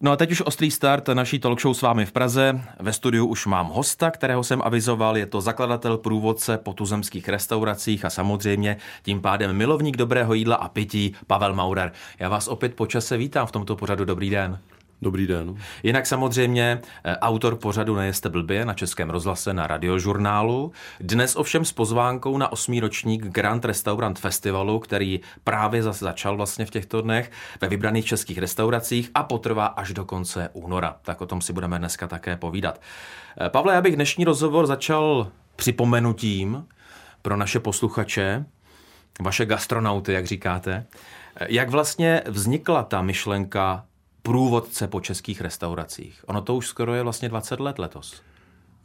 No a teď už ostrý start naší talk show s vámi v Praze. Ve studiu už mám hosta, kterého jsem avizoval. Je to zakladatel průvodce po tuzemských restauracích a samozřejmě tím pádem milovník dobrého jídla a pití Pavel Maurer. Já vás opět po čase vítám v tomto pořadu. Dobrý den. Dobrý den. Jinak samozřejmě eh, autor pořadu Nejeste blbě na Českém rozhlase na radiožurnálu. Dnes ovšem s pozvánkou na osmý ročník Grand Restaurant Festivalu, který právě zase začal vlastně v těchto dnech ve vybraných českých restauracích a potrvá až do konce února. Tak o tom si budeme dneska také povídat. Eh, Pavle, já bych dnešní rozhovor začal připomenutím pro naše posluchače, vaše gastronauty, jak říkáte. Eh, jak vlastně vznikla ta myšlenka průvodce po českých restauracích. Ono to už skoro je vlastně 20 let letos.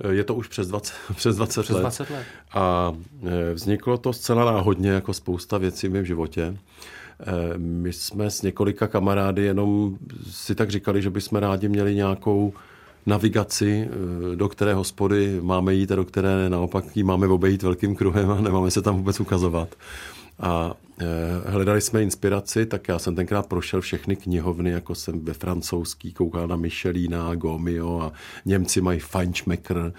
Je to už přes 20, přes 20 přes let. 20 let. A e, vzniklo to zcela náhodně, jako spousta věcí v mém životě. E, my jsme s několika kamarády jenom si tak říkali, že bychom rádi měli nějakou navigaci, do které hospody máme jít a do které naopak ji máme obejít velkým kruhem a nemáme se tam vůbec ukazovat. A Eh, hledali jsme inspiraci, tak já jsem tenkrát prošel všechny knihovny, jako jsem ve francouzský, koukal na Michelina, Gomio a Němci mají Feinschmecker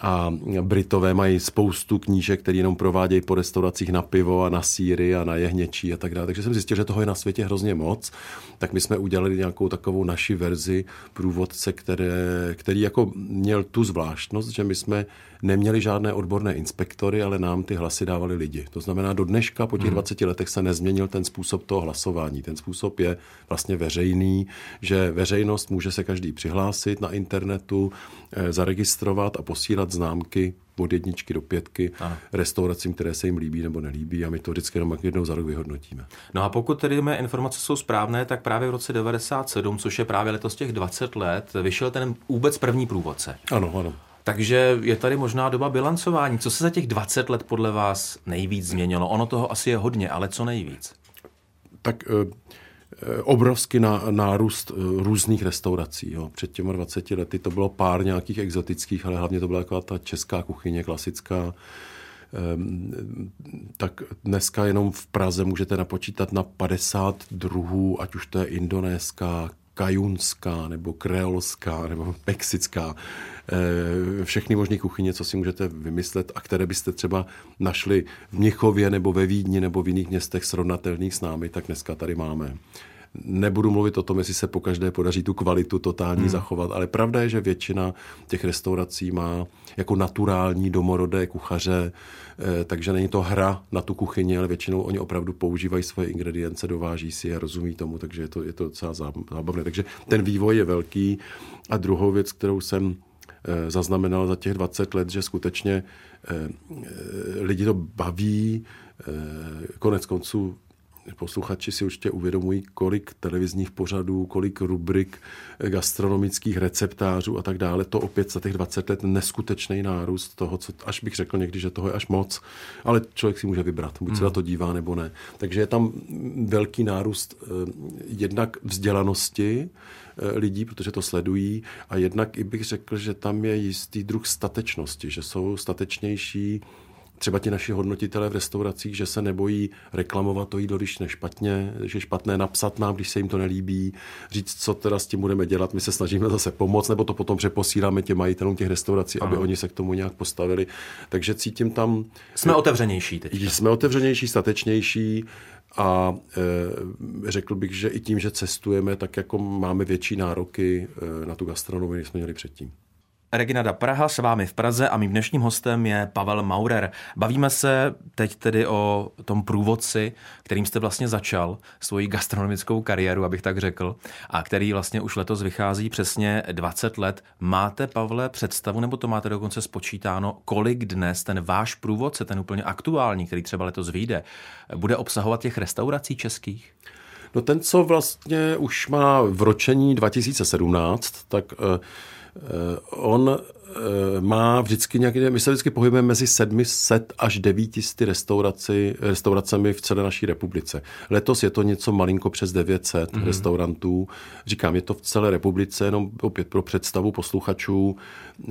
a Britové mají spoustu knížek, které jenom provádějí po restauracích na pivo a na síry a na jehněčí a tak dále. Takže jsem zjistil, že toho je na světě hrozně moc. Tak my jsme udělali nějakou takovou naši verzi průvodce, které, který jako měl tu zvláštnost, že my jsme neměli žádné odborné inspektory, ale nám ty hlasy dávali lidi. To znamená, do dneška po těch hmm. 20 letech letech se nezměnil ten způsob toho hlasování. Ten způsob je vlastně veřejný, že veřejnost může se každý přihlásit na internetu, eh, zaregistrovat a posílat známky od jedničky do pětky ano. restauracím, které se jim líbí nebo nelíbí a my to vždycky jenom jednou za rok vyhodnotíme. No a pokud tedy mé informace jsou správné, tak právě v roce 97, což je právě letos těch 20 let, vyšel ten vůbec první průvodce. Ano, ano. Takže je tady možná doba bilancování. Co se za těch 20 let podle vás nejvíc změnilo? Ono toho asi je hodně, ale co nejvíc? Tak eh, eh, obrovský nárůst eh, různých restaurací. Jo. Před těmi 20 lety to bylo pár nějakých exotických, ale hlavně to byla taková ta česká kuchyně, klasická. Ehm, tak dneska jenom v Praze můžete napočítat na 50 druhů, ať už to je indonéská, kajunská, nebo kreolská, nebo mexická. Eh, všechny možné kuchyně, co si můžete vymyslet a které byste třeba našli v Měchově nebo ve Vídni nebo v jiných městech srovnatelných s námi, tak dneska tady máme. Nebudu mluvit o tom, jestli se po každé podaří tu kvalitu totální hmm. zachovat, ale pravda je, že většina těch restaurací má jako naturální domorodé kuchaře, eh, takže není to hra na tu kuchyni, ale většinou oni opravdu používají svoje ingredience, dováží si je, rozumí tomu, takže je to, je to docela zábavné. Takže ten vývoj je velký. A druhou věc, kterou jsem Eh, zaznamenal za těch 20 let, že skutečně eh, lidi to baví. Konec konců posluchači si určitě uvědomují, kolik televizních pořadů, kolik rubrik gastronomických receptářů a tak dále. To opět za těch 20 let neskutečný nárůst toho, co až bych řekl někdy, že toho je až moc, ale člověk si může vybrat, buď se na to dívá nebo ne. Takže je tam velký nárůst jednak vzdělanosti, Eh, lidí, protože to sledují. A jednak i bych řekl, že tam je jistý druh statečnosti, že jsou statečnější třeba ti naši hodnotitelé v restauracích, že se nebojí reklamovat to jídlo, když nešpatně, že je špatné napsat nám, když se jim to nelíbí, říct, co teda s tím budeme dělat. My se snažíme zase pomoct, nebo to potom přeposíláme těm majitelům těch restaurací, ano. aby oni se k tomu nějak postavili. Takže cítím tam... Jsme otevřenější teď. Jsme otevřenější, statečnější. A e, řekl bych, že i tím, že cestujeme, tak jako máme větší nároky e, na tu gastronomii, než jsme měli předtím. Reginada Praha s vámi v Praze a mým dnešním hostem je Pavel Maurer. Bavíme se teď tedy o tom průvodci, kterým jste vlastně začal svoji gastronomickou kariéru, abych tak řekl, a který vlastně už letos vychází přesně 20 let. Máte, Pavle, představu, nebo to máte dokonce spočítáno, kolik dnes ten váš průvodce, ten úplně aktuální, který třeba letos vyjde, bude obsahovat těch restaurací českých? No ten, co vlastně už má v ročení 2017, tak uh, On Eh, má vždycky nějaké, my se vždycky pohybujeme mezi 700 až 900 restauraci, restauracemi v celé naší republice. Letos je to něco malinko přes 900 mm-hmm. restaurantů. Říkám, je to v celé republice, jenom opět pro představu posluchačů,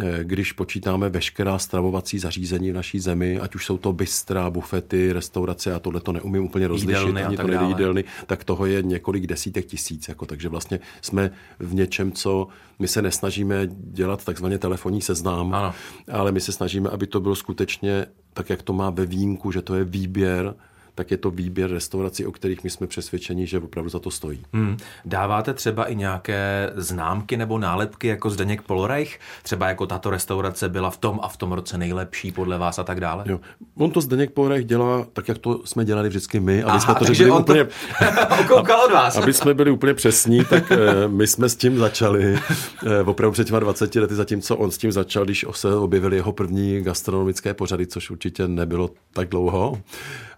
eh, když počítáme veškerá stravovací zařízení v naší zemi, ať už jsou to bystra, bufety, restaurace, a tohle to neumím úplně rozlišit, ani to nejde jídelny, tak toho je několik desítek tisíc. Jako, takže vlastně jsme v něčem, co my se nesnažíme dělat takzvaně telefonní seznám, ano. ale my se snažíme, aby to bylo skutečně tak, jak to má ve výjimku, že to je výběr tak je to výběr restaurací, o kterých my jsme přesvědčeni, že opravdu za to stojí. Hmm. Dáváte třeba i nějaké známky nebo nálepky jako Zdeněk Polorejch? Třeba jako tato restaurace byla v tom a v tom roce nejlepší podle vás a tak dále? Jo. On to Zdeněk Polorejch dělá tak, jak to jsme dělali vždycky my, aby Aha, jsme to řekli úplně... To... od vás. aby jsme byli úplně přesní, tak eh, my jsme s tím začali eh, opravdu před těma 20 lety, zatímco on s tím začal, když se objevily jeho první gastronomické pořady, což určitě nebylo tak dlouho.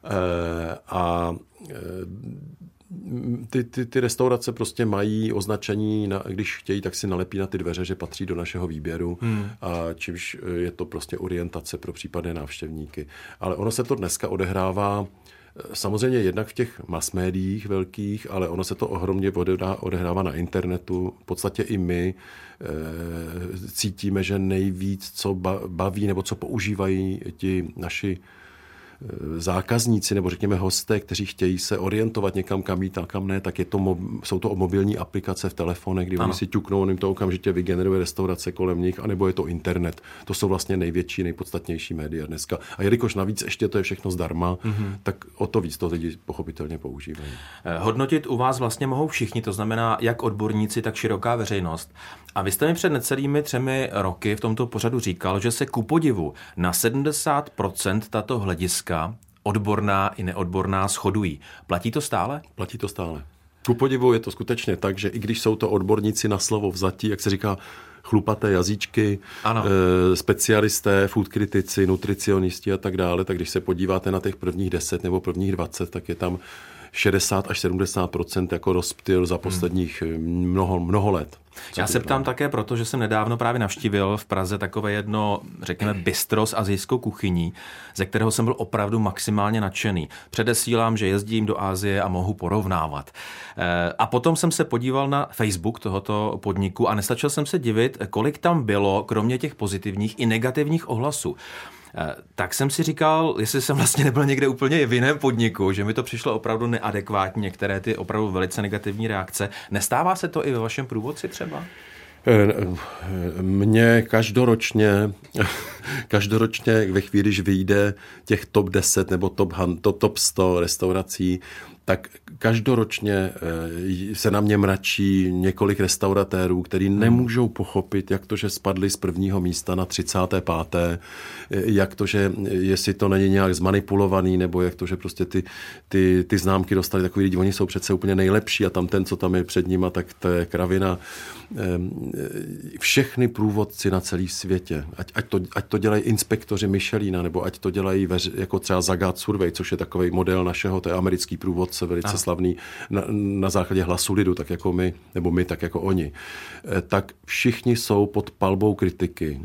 Eh, a eh, ty, ty, ty restaurace prostě mají označení, na, když chtějí, tak si nalepí na ty dveře, že patří do našeho výběru, hmm. a čímž je to prostě orientace pro případné návštěvníky. Ale ono se to dneska odehrává eh, Samozřejmě jednak v těch mass médiích velkých, ale ono se to ohromně odehrává na internetu. V podstatě i my e, cítíme, že nejvíc, co baví nebo co používají ti naši zákazníci nebo řekněme hosté, kteří chtějí se orientovat někam kam jít a kam ne, tak je to, jsou to mobilní aplikace v telefonech, kdy ano. oni si ťuknou, on jim to okamžitě vygeneruje restaurace kolem nich, anebo je to internet. To jsou vlastně největší, nejpodstatnější média dneska. A jelikož navíc ještě to je všechno zdarma, mm-hmm. tak o to víc to lidi pochopitelně používají. Eh, hodnotit u vás vlastně mohou všichni, to znamená jak odborníci, tak široká veřejnost. A vy jste mi před necelými třemi roky v tomto pořadu říkal, že se ku podivu na 70% tato hlediska, odborná i neodborná, shodují. Platí to stále? Platí to stále. Ku podivu je to skutečně tak, že i když jsou to odborníci na slovo vzatí, jak se říká, chlupaté jazyčky, ano. E, specialisté, food kritici, nutricionisti a tak dále, tak když se podíváte na těch prvních 10 nebo prvních 20, tak je tam 60 až 70% jako rozptyl za posledních hmm. mnoho, mnoho let. Já se ptám také proto, že jsem nedávno právě navštívil v Praze takové jedno, řekněme, bistro s azijskou kuchyní, ze kterého jsem byl opravdu maximálně nadšený. Předesílám, že jezdím do Asie a mohu porovnávat. Eh, a potom jsem se podíval na Facebook tohoto podniku a nestačil jsem se divit, kolik tam bylo, kromě těch pozitivních i negativních ohlasů. Eh, tak jsem si říkal, jestli jsem vlastně nebyl někde úplně v jiném podniku, že mi to přišlo opravdu neadekvátní, některé ty opravdu velice negativní reakce. Nestává se to i ve vašem průvodci třeba? Eh, mně každoročně, každoročně ve chvíli, když vyjde těch top 10 nebo top, top 100 restaurací, tak každoročně eh, se na mě mračí několik restauratérů, který hmm. nemůžou pochopit, jak to, že spadli z prvního místa na 35. Eh, jak to, že jestli to není nějak zmanipulovaný, nebo jak to, že prostě ty, ty, ty známky dostali takový lidi, oni jsou přece úplně nejlepší a tam ten, co tam je před nima, tak to je kravina. Ehm, všechny průvodci na celý světě, ať, ať, to, ať to dělají inspektoři Michelina, nebo ať to dělají veř, jako třeba Zagat Survey, což je takový model našeho, to je americký průvodce, velice Aha. slavný, na, na základě hlasu lidu, tak jako my, nebo my, tak jako oni, eh, tak všichni jsou pod palbou kritiky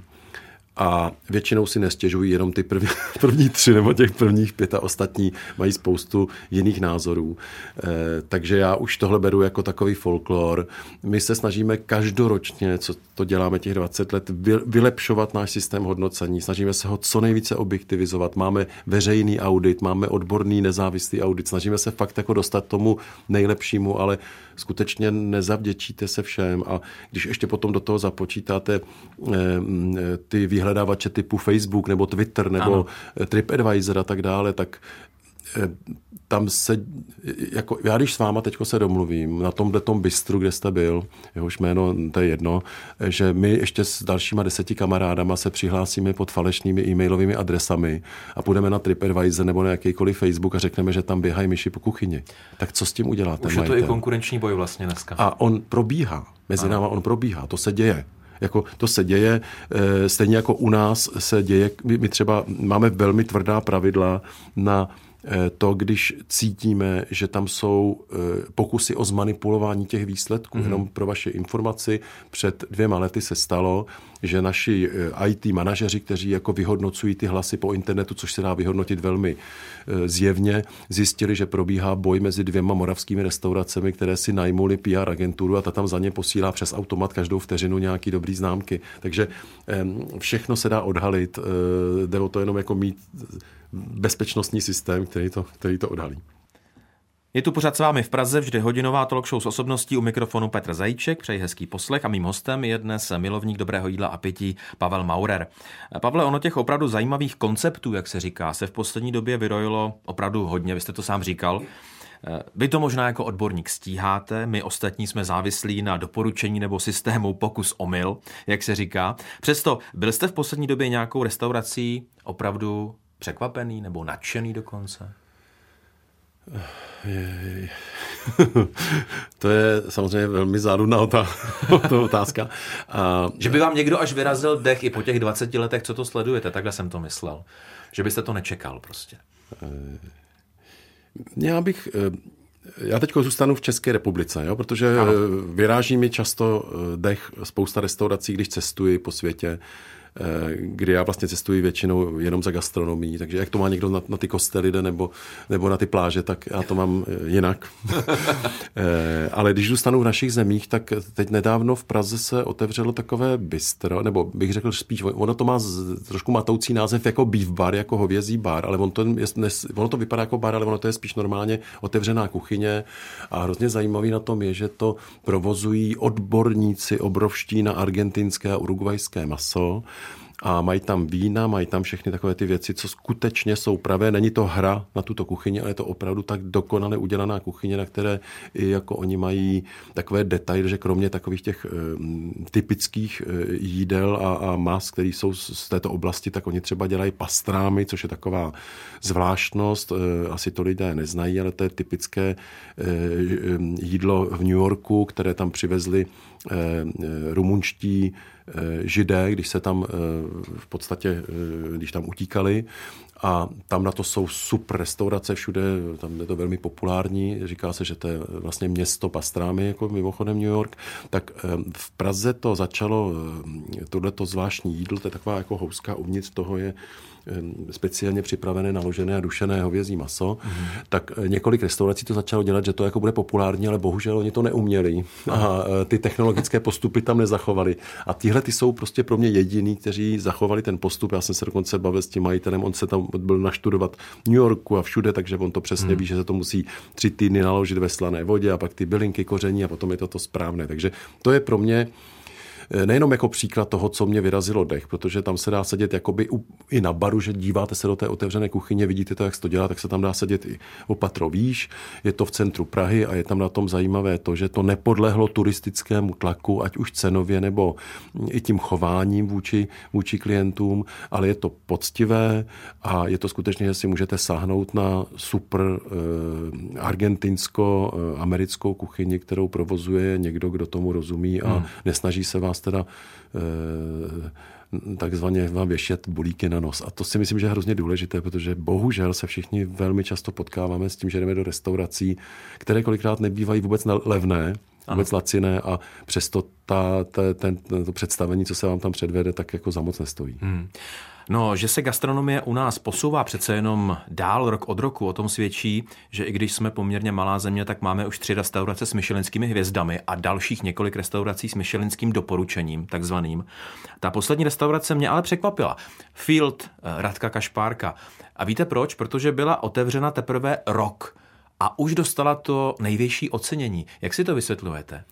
a většinou si nestěžují jenom ty první, první tři nebo těch prvních pět a ostatní mají spoustu jiných názorů. E, takže já už tohle beru jako takový folklor. My se snažíme každoročně, co to děláme těch 20 let, vylepšovat náš systém hodnocení. Snažíme se ho co nejvíce objektivizovat. Máme veřejný audit, máme odborný nezávislý audit. Snažíme se fakt jako dostat tomu nejlepšímu, ale skutečně nezavděčíte se všem. A když ještě potom do toho započítáte e, ty výhledové vyhledávače typu Facebook nebo Twitter nebo ano. TripAdvisor a tak dále, tak eh, tam se, jako já když s váma teďko se domluvím na tomhle tom bistru, kde jste byl, jehož jméno, to je jedno, že my ještě s dalšíma deseti kamarádama se přihlásíme pod falešnými e-mailovými adresami a půjdeme na TripAdvisor nebo na jakýkoliv Facebook a řekneme, že tam běhají myši po kuchyni. Tak co s tím uděláte? Už je to i konkurenční boj vlastně dneska. A on probíhá. Mezi náma on probíhá, to se děje. Jako to se děje, eh, stejně jako u nás se děje, my třeba máme velmi tvrdá pravidla na to, když cítíme, že tam jsou eh, pokusy o zmanipulování těch výsledků. Mm-hmm. Jenom pro vaše informaci, před dvěma lety se stalo, že naši eh, IT manažeři, kteří jako vyhodnocují ty hlasy po internetu, což se dá vyhodnotit velmi zjevně, zjistili, že probíhá boj mezi dvěma moravskými restauracemi, které si najmuli PR agenturu a ta tam za ně posílá přes automat každou vteřinu nějaký dobrý známky. Takže všechno se dá odhalit. Jde o to jenom jako mít bezpečnostní systém, který to, který to odhalí. Je tu pořád s vámi v Praze vždy hodinová talk show s osobností u mikrofonu Petr Zajíček, přeji hezký poslech a mým hostem je dnes milovník dobrého jídla a pití Pavel Maurer. Pavle, ono těch opravdu zajímavých konceptů, jak se říká, se v poslední době vyrojilo opravdu hodně, vy jste to sám říkal. Vy to možná jako odborník stíháte, my ostatní jsme závislí na doporučení nebo systému pokus omyl, jak se říká. Přesto byl jste v poslední době nějakou restaurací opravdu překvapený nebo nadšený dokonce? to je samozřejmě velmi záludná otázka. A... Že by vám někdo až vyrazil dech i po těch 20 letech, co to sledujete, takhle jsem to myslel. Že byste to nečekal prostě. Já bych... Eh, já teď zůstanu v České republice, jo, protože ano. vyráží mi často eh, dech spousta restaurací, když cestuji po světě Eh, kdy já vlastně cestuji většinou jenom za gastronomí, takže jak to má někdo na, na ty kostely jde nebo, nebo na ty pláže, tak já to mám eh, jinak. Eh, ale když zůstanu v našich zemích, tak teď nedávno v Praze se otevřelo takové bistro, nebo bych řekl spíš, ono to má z, trošku matoucí název jako beef bar, jako hovězí bar, ale on to je, ono to vypadá jako bar, ale ono to je spíš normálně otevřená kuchyně a hrozně zajímavý na tom je, že to provozují odborníci obrovští na argentinské a urugvajské maso a mají tam vína, mají tam všechny takové ty věci, co skutečně jsou pravé. Není to hra na tuto kuchyni, ale je to opravdu tak dokonale udělaná kuchyně, na které i jako oni mají takové detaily, že kromě takových těch e, typických e, jídel a, a mas, které jsou z této oblasti, tak oni třeba dělají pastrámy, což je taková zvláštnost. E, asi to lidé neznají, ale to je typické jídlo v New Yorku, které tam přivezli rumunští Eh, židé, když se tam eh, v podstatě, eh, když tam utíkali. A tam na to jsou super restaurace všude, tam je to velmi populární, říká se, že to je vlastně město pastrámy, jako mimochodem New York, tak v Praze to začalo, tohleto zvláštní jídlo, to je taková jako houska uvnitř toho je speciálně připravené, naložené a dušené hovězí maso, mm. tak eh, několik restaurací to začalo dělat, že to jako bude populární, ale bohužel oni to neuměli a eh, ty technologické postupy tam nezachovali. A tyhle ty jsou prostě pro mě jediný, kteří zachovali ten postup. Já jsem se dokonce bavil s tím majitelem, on se tam byl naštudovat New Yorku a všude, takže on to přesně mm. ví, že se to musí tři týdny naložit ve slané vodě a pak ty bylinky, koření a potom je to to správné. Takže to je pro mě nejenom jako příklad toho, co mě vyrazilo dech, protože tam se dá sedět jakoby i na baru, že díváte se do té otevřené kuchyně, vidíte to, jak se to dělá, tak se tam dá sedět i opatro výš. Je to v centru Prahy a je tam na tom zajímavé to, že to nepodlehlo turistickému tlaku, ať už cenově nebo i tím chováním vůči, vůči klientům, ale je to poctivé a je to skutečně, že si můžete sáhnout na super eh, argentinsko-americkou kuchyni, kterou provozuje někdo, kdo tomu rozumí a hmm. nesnaží se vás nás teda eh, takzvaně vám věšet bulíky na nos. A to si myslím, že je hrozně důležité, protože bohužel se všichni velmi často potkáváme s tím, že jdeme do restaurací, které kolikrát nebývají vůbec levné, vůbec laciné a přesto ta, ta, ten, to představení, co se vám tam předvede, tak jako za moc nestojí. Hmm. No, že se gastronomie u nás posouvá přece jenom dál rok od roku, o tom svědčí, že i když jsme poměrně malá země, tak máme už tři restaurace s myšelinskými hvězdami a dalších několik restaurací s myšelinským doporučením, takzvaným. Ta poslední restaurace mě ale překvapila. Field eh, Radka Kašpárka. A víte proč? Protože byla otevřena teprve rok a už dostala to největší ocenění. Jak si to vysvětlujete?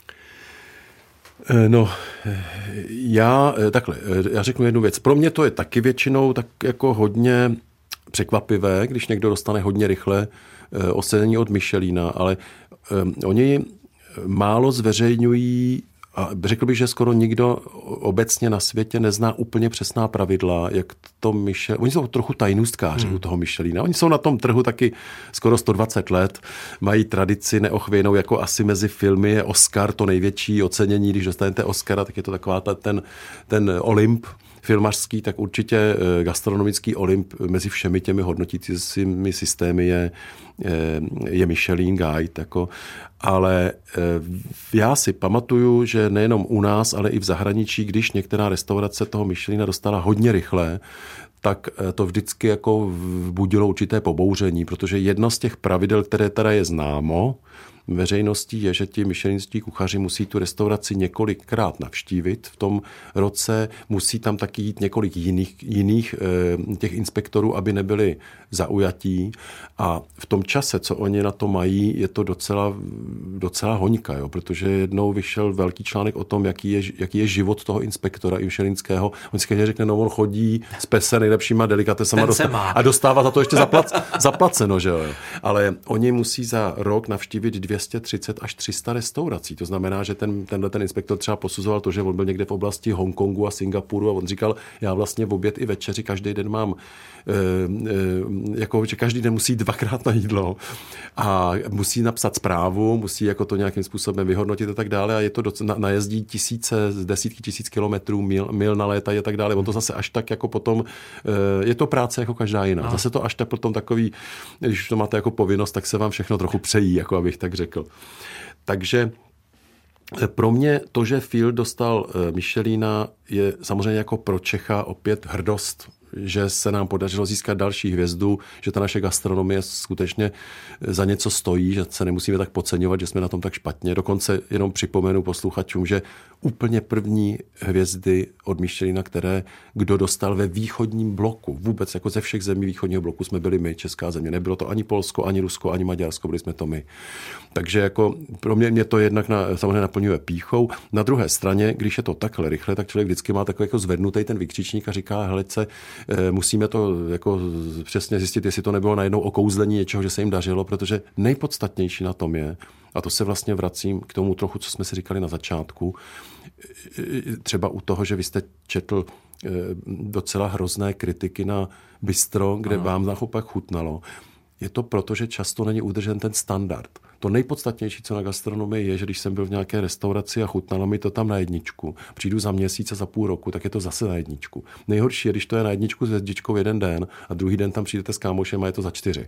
Eh, no, eh, já takhle, já řeknu jednu věc. Pro mě to je taky většinou tak jako hodně překvapivé, když někdo dostane hodně rychle ocenění od Michelina, ale oni málo zveřejňují a řekl bych, že skoro nikdo obecně na světě nezná úplně přesná pravidla, jak to Michel... Oni jsou trochu tajnůstkáři hmm. u toho Michelina. Oni jsou na tom trhu taky skoro 120 let, mají tradici neochvějnou, jako asi mezi filmy je Oscar to největší ocenění. Když dostanete Oscara, tak je to taková ta, ten, ten Olymp filmařský, tak určitě eh, gastronomický Olymp mezi všemi těmi hodnotícími systémy je, eh, je Michelin Guide. Jako, ale já si pamatuju, že nejenom u nás, ale i v zahraničí, když některá restaurace toho Michelina dostala hodně rychle, tak to vždycky jako budilo určité pobouření, protože jedno z těch pravidel, které teda je známo, veřejností je, že ti myšelinští kuchaři musí tu restauraci několikrát navštívit v tom roce, musí tam taky jít několik jiných, jiných eh, těch inspektorů, aby nebyli zaujatí a v tom čase, co oni na to mají, je to docela, docela hoňka, jo, protože jednou vyšel velký článek o tom, jaký je, jaký je život toho inspektora Imšelinského. On si řekne, no on chodí s pese nejlepšíma delikatesama dostává, a dostává za to ještě zaplac, zaplaceno, že jo. Ale oni musí za rok navštívit 230 až 300 restaurací. To znamená, že ten, tenhle ten inspektor třeba posuzoval to, že on byl někde v oblasti Hongkongu a Singapuru a on říkal, já vlastně v oběd i večeři každý den mám e, e, jako, že každý den musí dvakrát na jídlo a musí napsat zprávu, musí jako to nějakým způsobem vyhodnotit a tak dále a je to docela, najezdí tisíce, desítky tisíc kilometrů, mil, mil na léta a tak dále. On to zase až tak jako potom, eh, je to práce jako každá jiná. Zase to až tak potom takový, když to máte jako povinnost, tak se vám všechno trochu přejí, jako abych tak řekl. Takže eh, pro mě to, že Phil dostal eh, Michelina, je samozřejmě jako pro Čecha opět hrdost že se nám podařilo získat další hvězdu, že ta naše gastronomie skutečně za něco stojí, že se nemusíme tak podceňovat, že jsme na tom tak špatně. Dokonce jenom připomenu posluchačům, že úplně první hvězdy od Michelina, které kdo dostal ve východním bloku, vůbec jako ze všech zemí východního bloku jsme byli my, Česká země. Nebylo to ani Polsko, ani Rusko, ani Maďarsko, byli jsme to my. Takže jako pro mě, mě to jednak na, samozřejmě naplňuje píchou. Na druhé straně, když je to takhle rychle, tak člověk vždycky má takový jako zvednutý ten vykřičník a říká, helice, Eh, musíme to jako přesně zjistit, jestli to nebylo najednou okouzlení něčeho, že se jim dařilo, protože nejpodstatnější na tom je, a to se vlastně vracím k tomu trochu, co jsme si říkali na začátku, eh, třeba u toho, že vy jste četl eh, docela hrozné kritiky na bistro, kde ano. vám naopak chutnalo. Je to proto, že často není udržen ten standard. To nejpodstatnější, co na gastronomii je, že když jsem byl v nějaké restauraci a chutnalo mi to tam na jedničku, přijdu za měsíc a za půl roku, tak je to zase na jedničku. Nejhorší je, když to je na jedničku s hvězdičkou jeden den a druhý den tam přijdete s kámošem a je to za čtyři.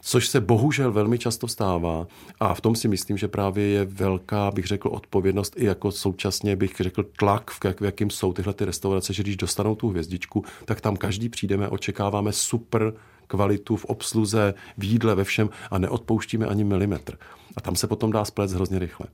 Což se bohužel velmi často stává a v tom si myslím, že právě je velká, bych řekl, odpovědnost i jako současně bych řekl tlak, v, jak, v jakým jsou tyhle ty restaurace, že když dostanou tu hvězdičku, tak tam každý přijdeme, očekáváme super kvalitu v obsluze, v jídle, ve všem a neodpouštíme ani milimetr. A tam se potom dá splet hrozně rychle.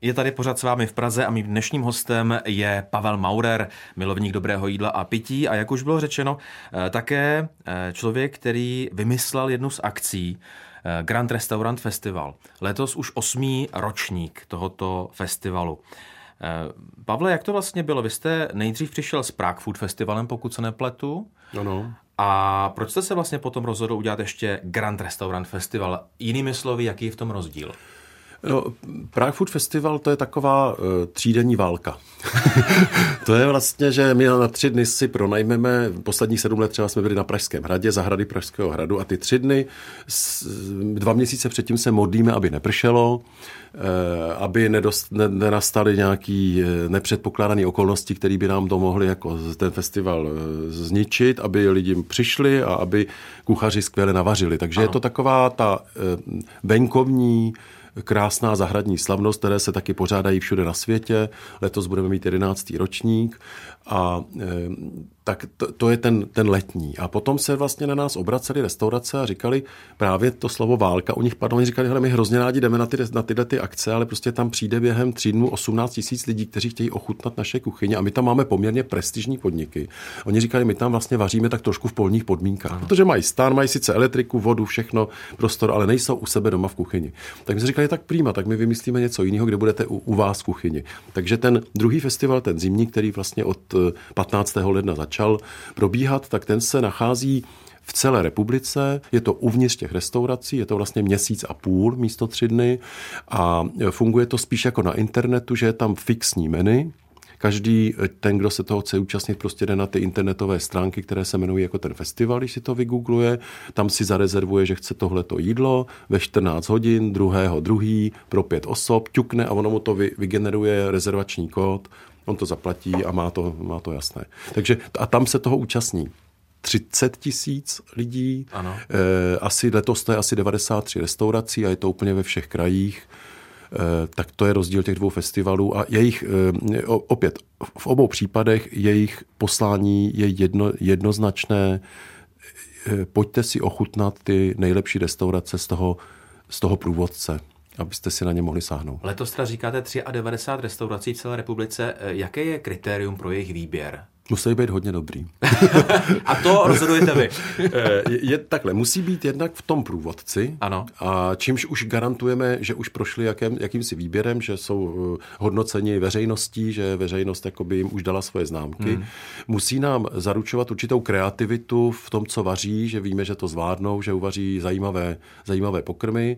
Je tady pořád s vámi v Praze a mým dnešním hostem je Pavel Maurer, milovník dobrého jídla a pití a jak už bylo řečeno, eh, také eh, člověk, který vymyslel jednu z akcí eh, Grand Restaurant Festival. Letos už osmý ročník tohoto festivalu. Pavle, jak to vlastně bylo? Vy jste nejdřív přišel s Prague Food Festivalem, pokud se nepletu. Ano. A proč jste se vlastně potom rozhodl udělat ještě Grand Restaurant Festival? Jinými slovy, jaký je v tom rozdíl? No, Prague Food Festival to je taková uh, třídenní válka. to je vlastně, že my na tři dny si pronajmeme, posledních sedm let třeba jsme byli na Pražském hradě, zahrady Pražského hradu a ty tři dny, dva měsíce předtím se modlíme, aby nepršelo, uh, aby nedost, ne, nenastaly nějaký uh, nepředpokládané okolnosti, které by nám to mohly jako ten festival zničit, aby lidi přišli a aby kuchaři skvěle navařili. Takže ano. je to taková ta uh, venkovní krásná zahradní slavnost, které se taky pořádají všude na světě. Letos budeme mít 11. ročník a e, tak to, to je ten, ten letní. A potom se vlastně na nás obraceli restaurace a říkali právě to slovo válka. U nich padlo, oni říkali, hele, my hrozně rádi jdeme na, ty, na tyhle ty akce, ale prostě tam přijde během tří dnů 18 tisíc lidí, kteří chtějí ochutnat naše kuchyně a my tam máme poměrně prestižní podniky. Oni říkali, my tam vlastně vaříme tak trošku v polních podmínkách, protože mají stan, mají sice elektriku, vodu, všechno, prostor, ale nejsou u sebe doma v kuchyni. Tak my jsme říkali, tak prýma, tak my vymyslíme něco jiného, kde budete u, u vás v kuchyni. Takže ten druhý festival, ten zimní, který vlastně od 15. ledna začal probíhat, tak ten se nachází v celé republice, je to uvnitř těch restaurací, je to vlastně měsíc a půl místo tři dny. A funguje to spíš jako na internetu, že je tam fixní menu, každý ten, kdo se toho chce účastnit, prostě jde na ty internetové stránky, které se jmenují jako ten festival, když si to vygoogluje, tam si zarezervuje, že chce tohleto jídlo ve 14 hodin, druhého druhý, pro pět osob, ťukne a ono mu to vygeneruje rezervační kód, on to zaplatí a má to, má to jasné. Takže a tam se toho účastní 30 tisíc lidí. Ano. E, asi letos to je asi 93 restaurací a je to úplně ve všech krajích. E, tak to je rozdíl těch dvou festivalů a jejich, e, opět, v obou případech jejich poslání je jedno, jednoznačné. E, pojďte si ochutnat ty nejlepší restaurace z toho, z toho průvodce abyste si na ně mohli sáhnout. Letos teda říkáte 93 restaurací v celé republice. Jaké je kritérium pro jejich výběr? Musí být hodně dobrý. a to rozhodujete vy. Eh, je, takhle, musí být jednak v tom průvodci. Ano. A čímž už garantujeme, že už prošli jakým, jakýmsi výběrem, že jsou eh, hodnoceni veřejností, že veřejnost jakoby jim už dala svoje známky. Hmm. Musí nám zaručovat určitou kreativitu v tom, co vaří, že víme, že to zvládnou, že uvaří zajímavé, zajímavé pokrmy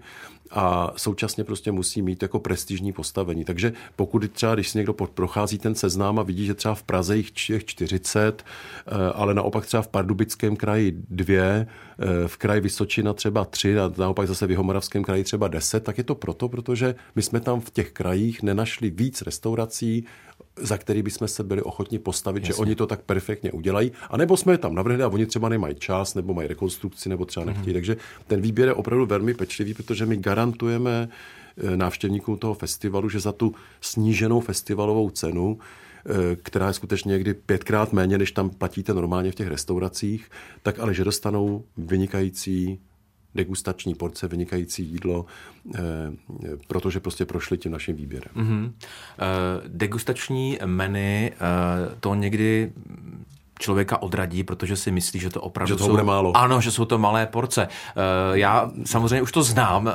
a současně prostě musí mít jako prestižní postavení. Takže pokud třeba, když si někdo prochází ten seznám a vidí, že třeba v Praze jich 40, eh, ale naopak třeba v Pardubickém kraji dvě, eh, v kraji Vysočina třeba tři a naopak zase v Jihomoravském kraji třeba deset, tak je to proto, protože my jsme tam v těch krajích nenašli víc restaurací, za který bychom se byli ochotni postavit, Jasně. že oni to tak perfektně udělají. A nebo jsme je tam navrhli a oni třeba nemají čas, nebo mají rekonstrukci, nebo třeba nechtějí. Mm-hmm. Takže ten výběr je opravdu velmi pečlivý, protože my garantujeme eh, návštěvníkům toho festivalu, že za tu sníženou festivalovou cenu eh, která je skutečně někdy pětkrát méně, než tam platíte normálně v těch restauracích, tak ale že dostanou vynikající degustační porce, vynikající jídlo, eh, protože prostě prošli tím naším výběrem. Mm-hmm. Degustační menu, eh, to někdy člověka odradí, protože si myslí, že to opravdu že to jsou... bude málo. Ano, že jsou to malé porce. Uh, já samozřejmě už to znám, uh,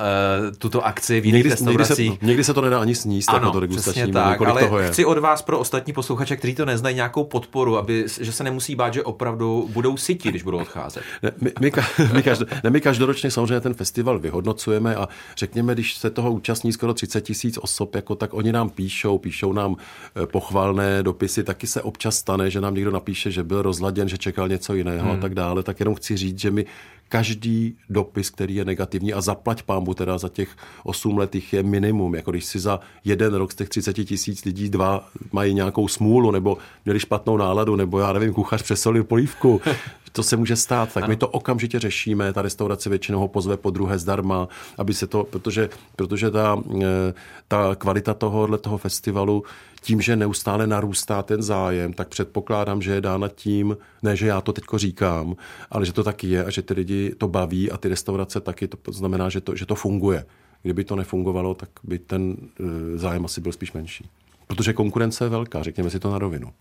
tuto akci v jiných někdy, restauracích. Někdy se, někdy se to nedá ani sníst, ano, to degustační tak, ale toho je. chci od vás pro ostatní posluchače, kteří to neznají, nějakou podporu, aby, že se nemusí bát, že opravdu budou sytí, když budou odcházet. Ne, my, my, my, každ, ne, my každoročně samozřejmě ten festival vyhodnocujeme a řekněme, když se toho účastní skoro 30 tisíc osob, jako, tak oni nám píšou, píšou nám eh, pochvalné dopisy, taky se občas stane, že nám někdo napíše, že byl byl rozladěn, že čekal něco jiného hmm. a tak dále, tak jenom chci říct, že mi každý dopis, který je negativní a zaplať pámbu teda za těch 8 let je minimum, jako když si za jeden rok z těch 30 tisíc lidí dva mají nějakou smůlu nebo měli špatnou náladu nebo já nevím, kuchař přesolil polívku, to se může stát, tak ano. my to okamžitě řešíme, ta restaurace většinou ho pozve po druhé zdarma, aby se to, protože, protože ta, eh, ta kvalita tohohle toho festivalu tím, že neustále narůstá ten zájem, tak předpokládám, že je dána tím, ne, že já to teďko říkám, ale že to taky je a že ty lidi to baví a ty restaurace taky, to znamená, že to, že to funguje. Kdyby to nefungovalo, tak by ten eh, zájem asi byl spíš menší. Protože konkurence je velká, řekněme si to na rovinu.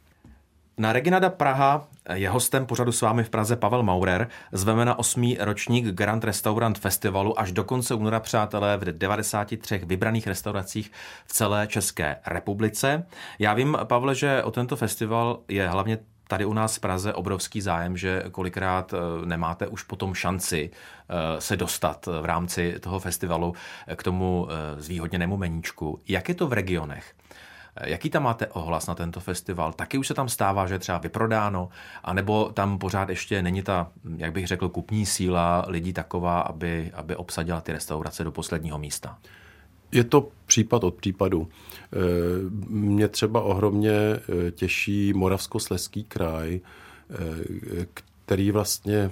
Na Reginada Praha je hostem pořadu s vámi v Praze Pavel Maurer. Zveme na osmý ročník Grand Restaurant Festivalu až do konce února, přátelé, v 93 vybraných restauracích v celé České republice. Já vím, Pavle, že o tento festival je hlavně tady u nás v Praze obrovský zájem, že kolikrát eh, nemáte už potom šanci eh, se dostat v rámci toho festivalu k tomu eh, zvýhodněnému meníčku. Jak je to v regionech? Jaký tam máte ohlas na tento festival? Taky už se tam stává, že je třeba vyprodáno, anebo tam pořád ještě není ta, jak bych řekl, kupní síla lidí taková, aby, aby obsadila ty restaurace do posledního místa? Je to případ od případu. E, mě třeba ohromně e, těší Moravskosleský kraj, e, který vlastně,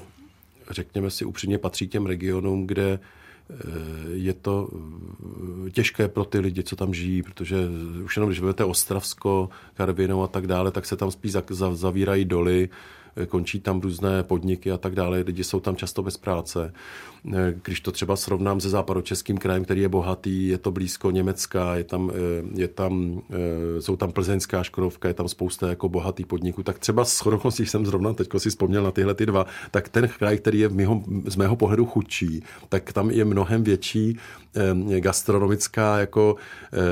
řekněme si upřímně, patří těm regionům, kde je to těžké pro ty lidi, co tam žijí, protože už jenom když vezmete Ostravsko, Karvinou a tak dále, tak se tam spíš zavírají doly, končí tam různé podniky a tak dále, lidi jsou tam často bez práce. Když to třeba srovnám se západočeským krajem, který je bohatý, je to blízko Německa, je tam, eh, je tam, jsou tam plzeňská škodovka, je tam spousta jako bohatý podniků, tak třeba s chodokostí jsem zrovna teď si vzpomněl na tyhle ty dva, tak ten kraj, který je mýho, z mého pohledu chudší, tak tam je mnohem větší gastronomická jako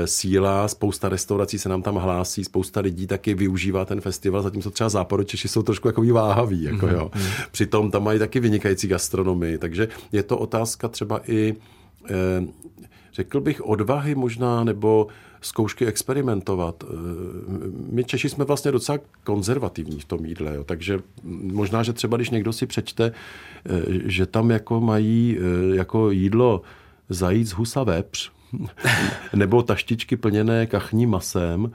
síla, spousta restaurací se nám tam hlásí, spousta lidí taky využívá ten festival, zatímco třeba západočeši jsou trošku jako váhaví, jako mm-hmm. jo. Přitom tam mají taky vynikající gastronomii, takže je je to otázka třeba i, eh, řekl bych, odvahy možná, nebo zkoušky experimentovat. My Češi jsme vlastně docela konzervativní v tom jídle, jo. takže možná, že třeba když někdo si přečte, že tam jako mají jako jídlo zajíc, husa, vepř, nebo taštičky plněné kachním masem,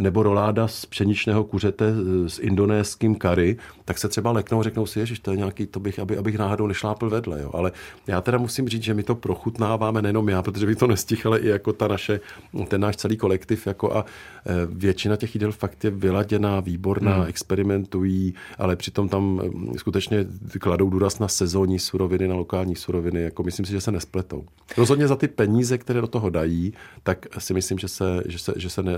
nebo roláda z pšeničného kuřete s indonéským kary, tak se třeba leknou, řeknou si, že to je nějaký, to bych, aby, abych náhodou nešlápl vedle. Jo. Ale já teda musím říct, že my to prochutnáváme nejenom já, protože bych to nestihl, ale i jako ta naše, ten náš celý kolektiv. Jako a e, většina těch jídel fakt je vyladěná, výborná, hmm. experimentují, ale přitom tam e, skutečně kladou důraz na sezónní suroviny, na lokální suroviny. Jako myslím si, že se nespletou. Rozhodně za ty peníze, které do toho dají, tak si myslím, že se, že se, že se ne,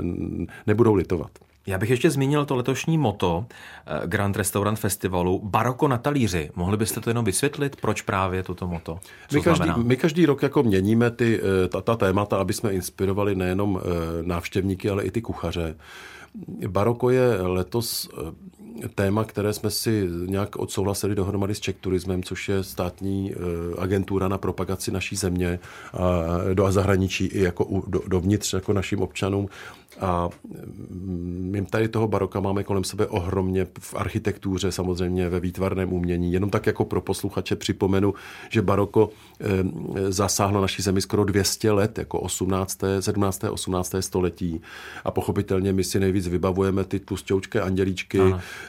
nebudou litovat. Já bych ještě zmínil to letošní moto eh, Grand Restaurant Festivalu Baroko na talíři. Mohli byste to jenom vysvětlit, proč právě toto moto? Co my, každý, my každý rok jako měníme ty, eh, ta, ta témata, aby jsme inspirovali nejenom eh, návštěvníky, ale i ty kuchaře. Baroko je letos téma, které jsme si nějak odsouhlasili dohromady s Czech Turismem, což je státní agentura na propagaci naší země a do zahraničí i jako dovnitř jako našim občanům. A mm, my tady toho baroka máme kolem sebe ohromně v architektuře, samozřejmě ve výtvarném umění. Jenom tak jako pro posluchače připomenu, že baroko zasáhlo naší zemi skoro 200 let, jako 18., 17., 18. století. A pochopitelně my si nejvíc vybavujeme ty tlustěučké andělíčky,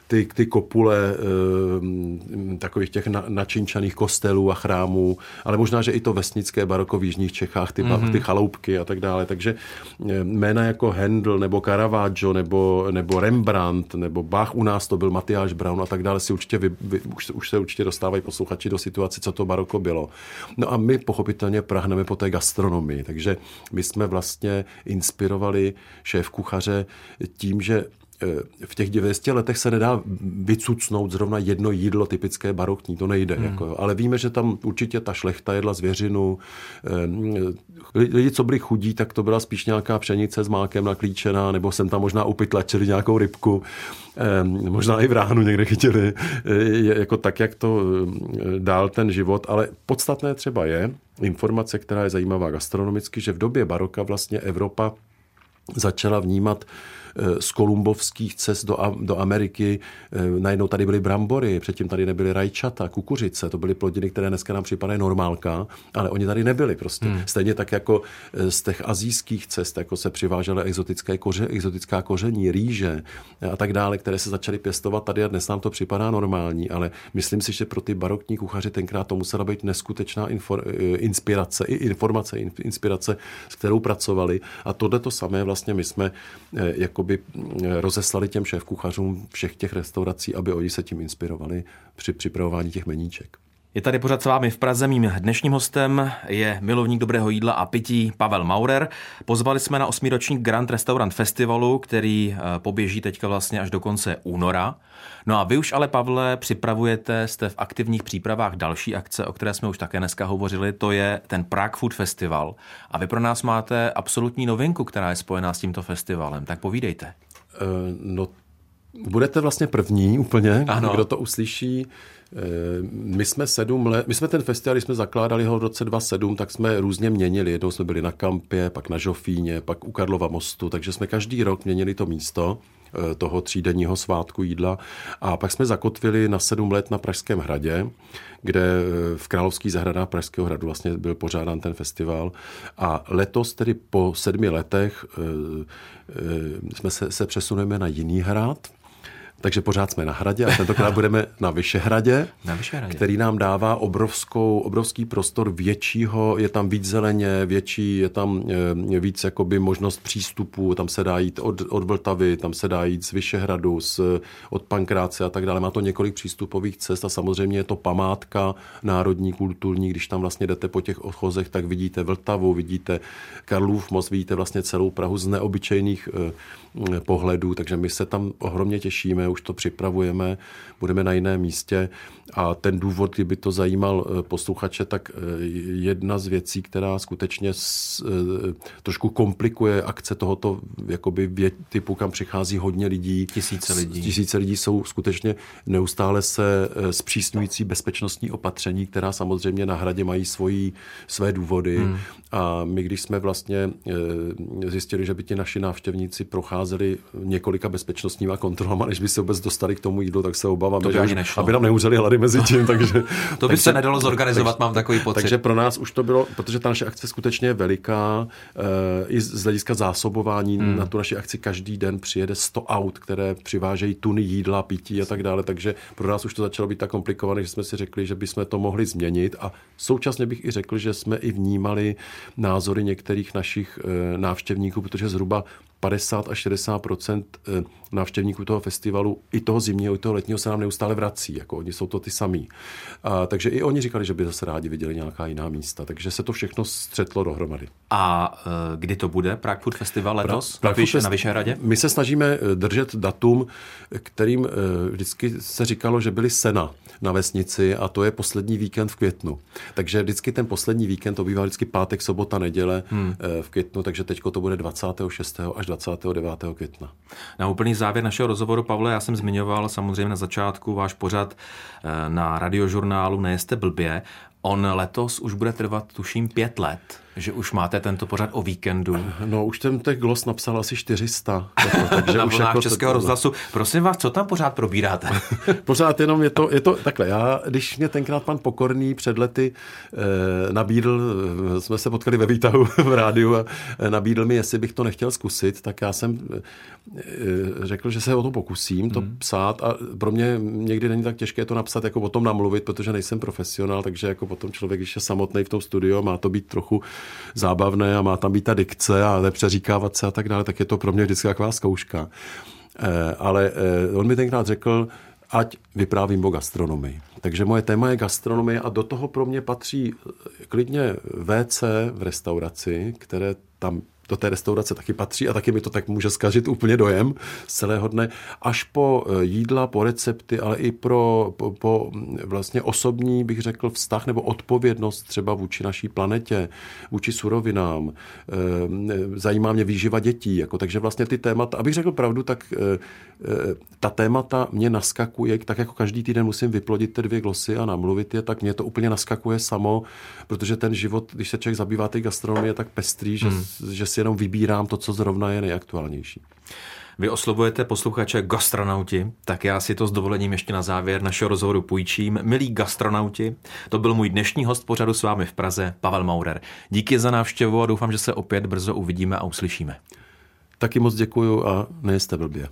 ty, ty kopule e, takových těch na, načinčaných kostelů a chrámů, ale možná, že i to vesnické baroko v Jižních Čechách, ty, mm-hmm. ty chaloupky a tak dále. Takže e, jména jako Handel nebo Caravaggio nebo, nebo Rembrandt nebo Bach, u nás to byl Matyáš Brown a tak dále, si určitě vy, vy, už, už se určitě dostávají posluchači do situace, co to baroko bylo. No a my pochopitelně prahneme po té gastronomii, takže my jsme vlastně inspirovali šéf kuchaře tím, že Eh, v těch 200 letech se nedá vycucnout zrovna jedno jídlo typické barokní, to nejde. Hmm. Jako, ale víme, že tam určitě ta šlechta jedla zvěřinu. Eh, lidi, co byli chudí, tak to byla spíš nějaká pšenice s mákem naklíčená, nebo jsem tam možná upytlačili nějakou rybku. Eh, možná i v ránu někde chytili. Jako tak, jak to dál ten život. Ale podstatné třeba je, informace, která je zajímavá gastronomicky, že v době baroka vlastně Evropa začala vnímat z kolumbovských cest do, do Ameriky. Eh, najednou tady byly brambory, předtím tady nebyly rajčata, kukuřice, to byly plodiny, které dneska nám připadají normálka, ale oni tady nebyli prostě. Hmm. Stejně tak jako eh, z těch azijských cest, jako se přivážely exotické koře, exotická koření, rýže a tak dále, které se začaly pěstovat tady a dnes nám to připadá normální, ale myslím si, že pro ty barokní kuchaři tenkrát to musela být neskutečná infor, eh, inspirace, i informace, inspirace, s kterou pracovali. A tohle to samé vlastně my jsme jako jakoby eh, rozeslali těm šéf-kuchařům všech těch restaurací, aby oni se tím inspirovali při připravování těch meníček. Je tady pořád s vámi v Praze. Mým dnešním hostem je milovník dobrého jídla a pití Pavel Maurer. Pozvali jsme na osmiroční Grand Restaurant Festivalu, který eh, poběží teďka vlastně až do konce února. No a vy už ale, Pavle, připravujete, jste v aktivních přípravách další akce, o které jsme už také dneska hovořili, to je ten Prague Food Festival. A vy pro nás máte absolutní novinku, která je spojená s tímto festivalem. Tak povídejte. Uh, no, budete vlastně první úplně, ano. kdo to uslyší. Eh, my jsme sedm let, my jsme ten festival, když jsme zakládali ho v roce 2007, tak jsme různě měnili. Jednou jsme byli na Kampě, pak na Žofíně, pak u Karlova mostu, takže jsme každý rok měnili to místo eh, toho třídenního svátku jídla. A pak jsme zakotvili na sedm let na Pražském hradě, kde eh, v Královských zahradách Pražského hradu vlastně byl pořádán ten festival. A letos tedy po sedmi letech jsme se, se přesuneme na jiný hrad, takže pořád jsme na hradě a tentokrát budeme na Vyšehradě, na Vyšehradě, který nám dává obrovskou, obrovský prostor většího, je tam víc zeleně, větší, je tam je, víc jakoby možnost přístupu, tam se dá jít od, od Vltavy, tam se dá jít z Vyšehradu, z, od Pankráce a tak dále. Má to několik přístupových cest a samozřejmě je to památka národní, kulturní, když tam vlastně jdete po těch odchozech, tak vidíte Vltavu, vidíte Karlův most, vidíte vlastně celou Prahu z neobyčejných eh, pohledů, takže my se tam ohromně těšíme už to připravujeme, budeme na jiném místě a ten důvod, kdyby to zajímal eh, posluchače, tak eh, jedna z věcí, která skutečně eh, trošku komplikuje akce tohoto jakoby typu, kam přichází hodně lidí. Tisíce lidí. Tisíce lidí jsou skutečně neustále se zpřísňující bezpečnostní opatření, která samozřejmě na hradě mají svoji, své důvody. Hmm. A my, když jsme vlastně zjistili, že by ti naši návštěvníci procházeli několika bezpečnostníma kontrolama, než by se vůbec dostali k tomu jídlu, tak se obáváme, že už, aby nám neumřeli hlady mezi tím. Takže, to by takže, se nedalo zorganizovat, takže, mám takový pocit. Takže pro nás už to bylo, protože ta naše akce skutečně je veliká, e, i z hlediska zásobování hmm. na tu naši akci každý den přijede 100 aut, které přivážejí tuny jídla, pití a tak dále, takže pro nás už to začalo být tak komplikované, že jsme si řekli, že bychom to mohli změnit a současně bych i řekl, že jsme i vnímali názory některých našich e, návštěvníků, protože zhruba 50 až 60 eh, návštěvníků toho festivalu, i toho zimního, i toho letního, se nám neustále vrací. Jako oni jsou to ty samý. A, takže i oni říkali, že by zase rádi viděli nějaká jiná místa. Takže se to všechno střetlo dohromady. A uh, kdy to bude Prague Food Festival letos pra, na, Vyš, na Vyšehradě? My se snažíme eh, držet datum, kterým uh, vždycky se říkalo, že byly sena na vesnici a to je poslední víkend v květnu. Takže vždycky ten poslední víkend, to bývá vždycky pátek, sobota, neděle hmm. v květnu, takže teďko to bude 26. až 29. května. Na úplný závěr našeho rozhovoru, Pavle, já jsem zmiňoval samozřejmě na začátku váš pořad eh, na radiožurnálu Nejeste blbě. On letos už bude trvat, tuším, pět let že už máte tento pořad o víkendu. No, už ten těch glos napsal asi 400. Jako, takže Na už jako Českého to, rozhlasu. Prosím vás, co tam pořád probíráte? pořád jenom je to, je to takhle. Já, když mě tenkrát pan Pokorný před lety eh, nabídl, eh, jsme se potkali ve výtahu v rádiu a eh, nabídl mi, jestli bych to nechtěl zkusit, tak já jsem eh, řekl, že se o to pokusím, to hmm. psát a pro mě někdy není tak těžké to napsat, jako o tom namluvit, protože nejsem profesionál, takže jako potom člověk, když je samotný v tom studiu, má to být trochu zábavné a má tam být ta dikce a nepřeříkávat se a tak dále, tak je to pro mě vždycky taková zkouška. Eh, ale eh, on mi tenkrát řekl, ať vyprávím o gastronomii. Takže moje téma je gastronomie a do toho pro mě patří eh, klidně WC v restauraci, které tam do té restaurace taky patří a taky mi to tak může zkažit úplně dojem z celého dne, až po e, jídla, po recepty, ale i pro, po, po vlastně osobní, bych řekl, vztah nebo odpovědnost třeba vůči naší planetě, vůči surovinám. E, zajímá mě výživa dětí, jako, takže vlastně ty témata, abych řekl pravdu, tak e, ta témata mě naskakuje, tak jako každý týden musím vyplodit ty dvě glosy a namluvit je, tak mě to úplně naskakuje samo, protože ten život, když se člověk zabývá té gastronomie, je tak pestrý, že, hmm. že si jenom vybírám to, co zrovna je nejaktuálnější. Vy oslovujete posluchače gastronauti, tak já si to s dovolením ještě na závěr našeho rozhovoru půjčím. Milí gastronauti, to byl můj dnešní host pořadu s vámi v Praze, Pavel Maurer. Díky za návštěvu a doufám, že se opět brzo uvidíme a uslyšíme. Taky moc děkuju a nejste blbě.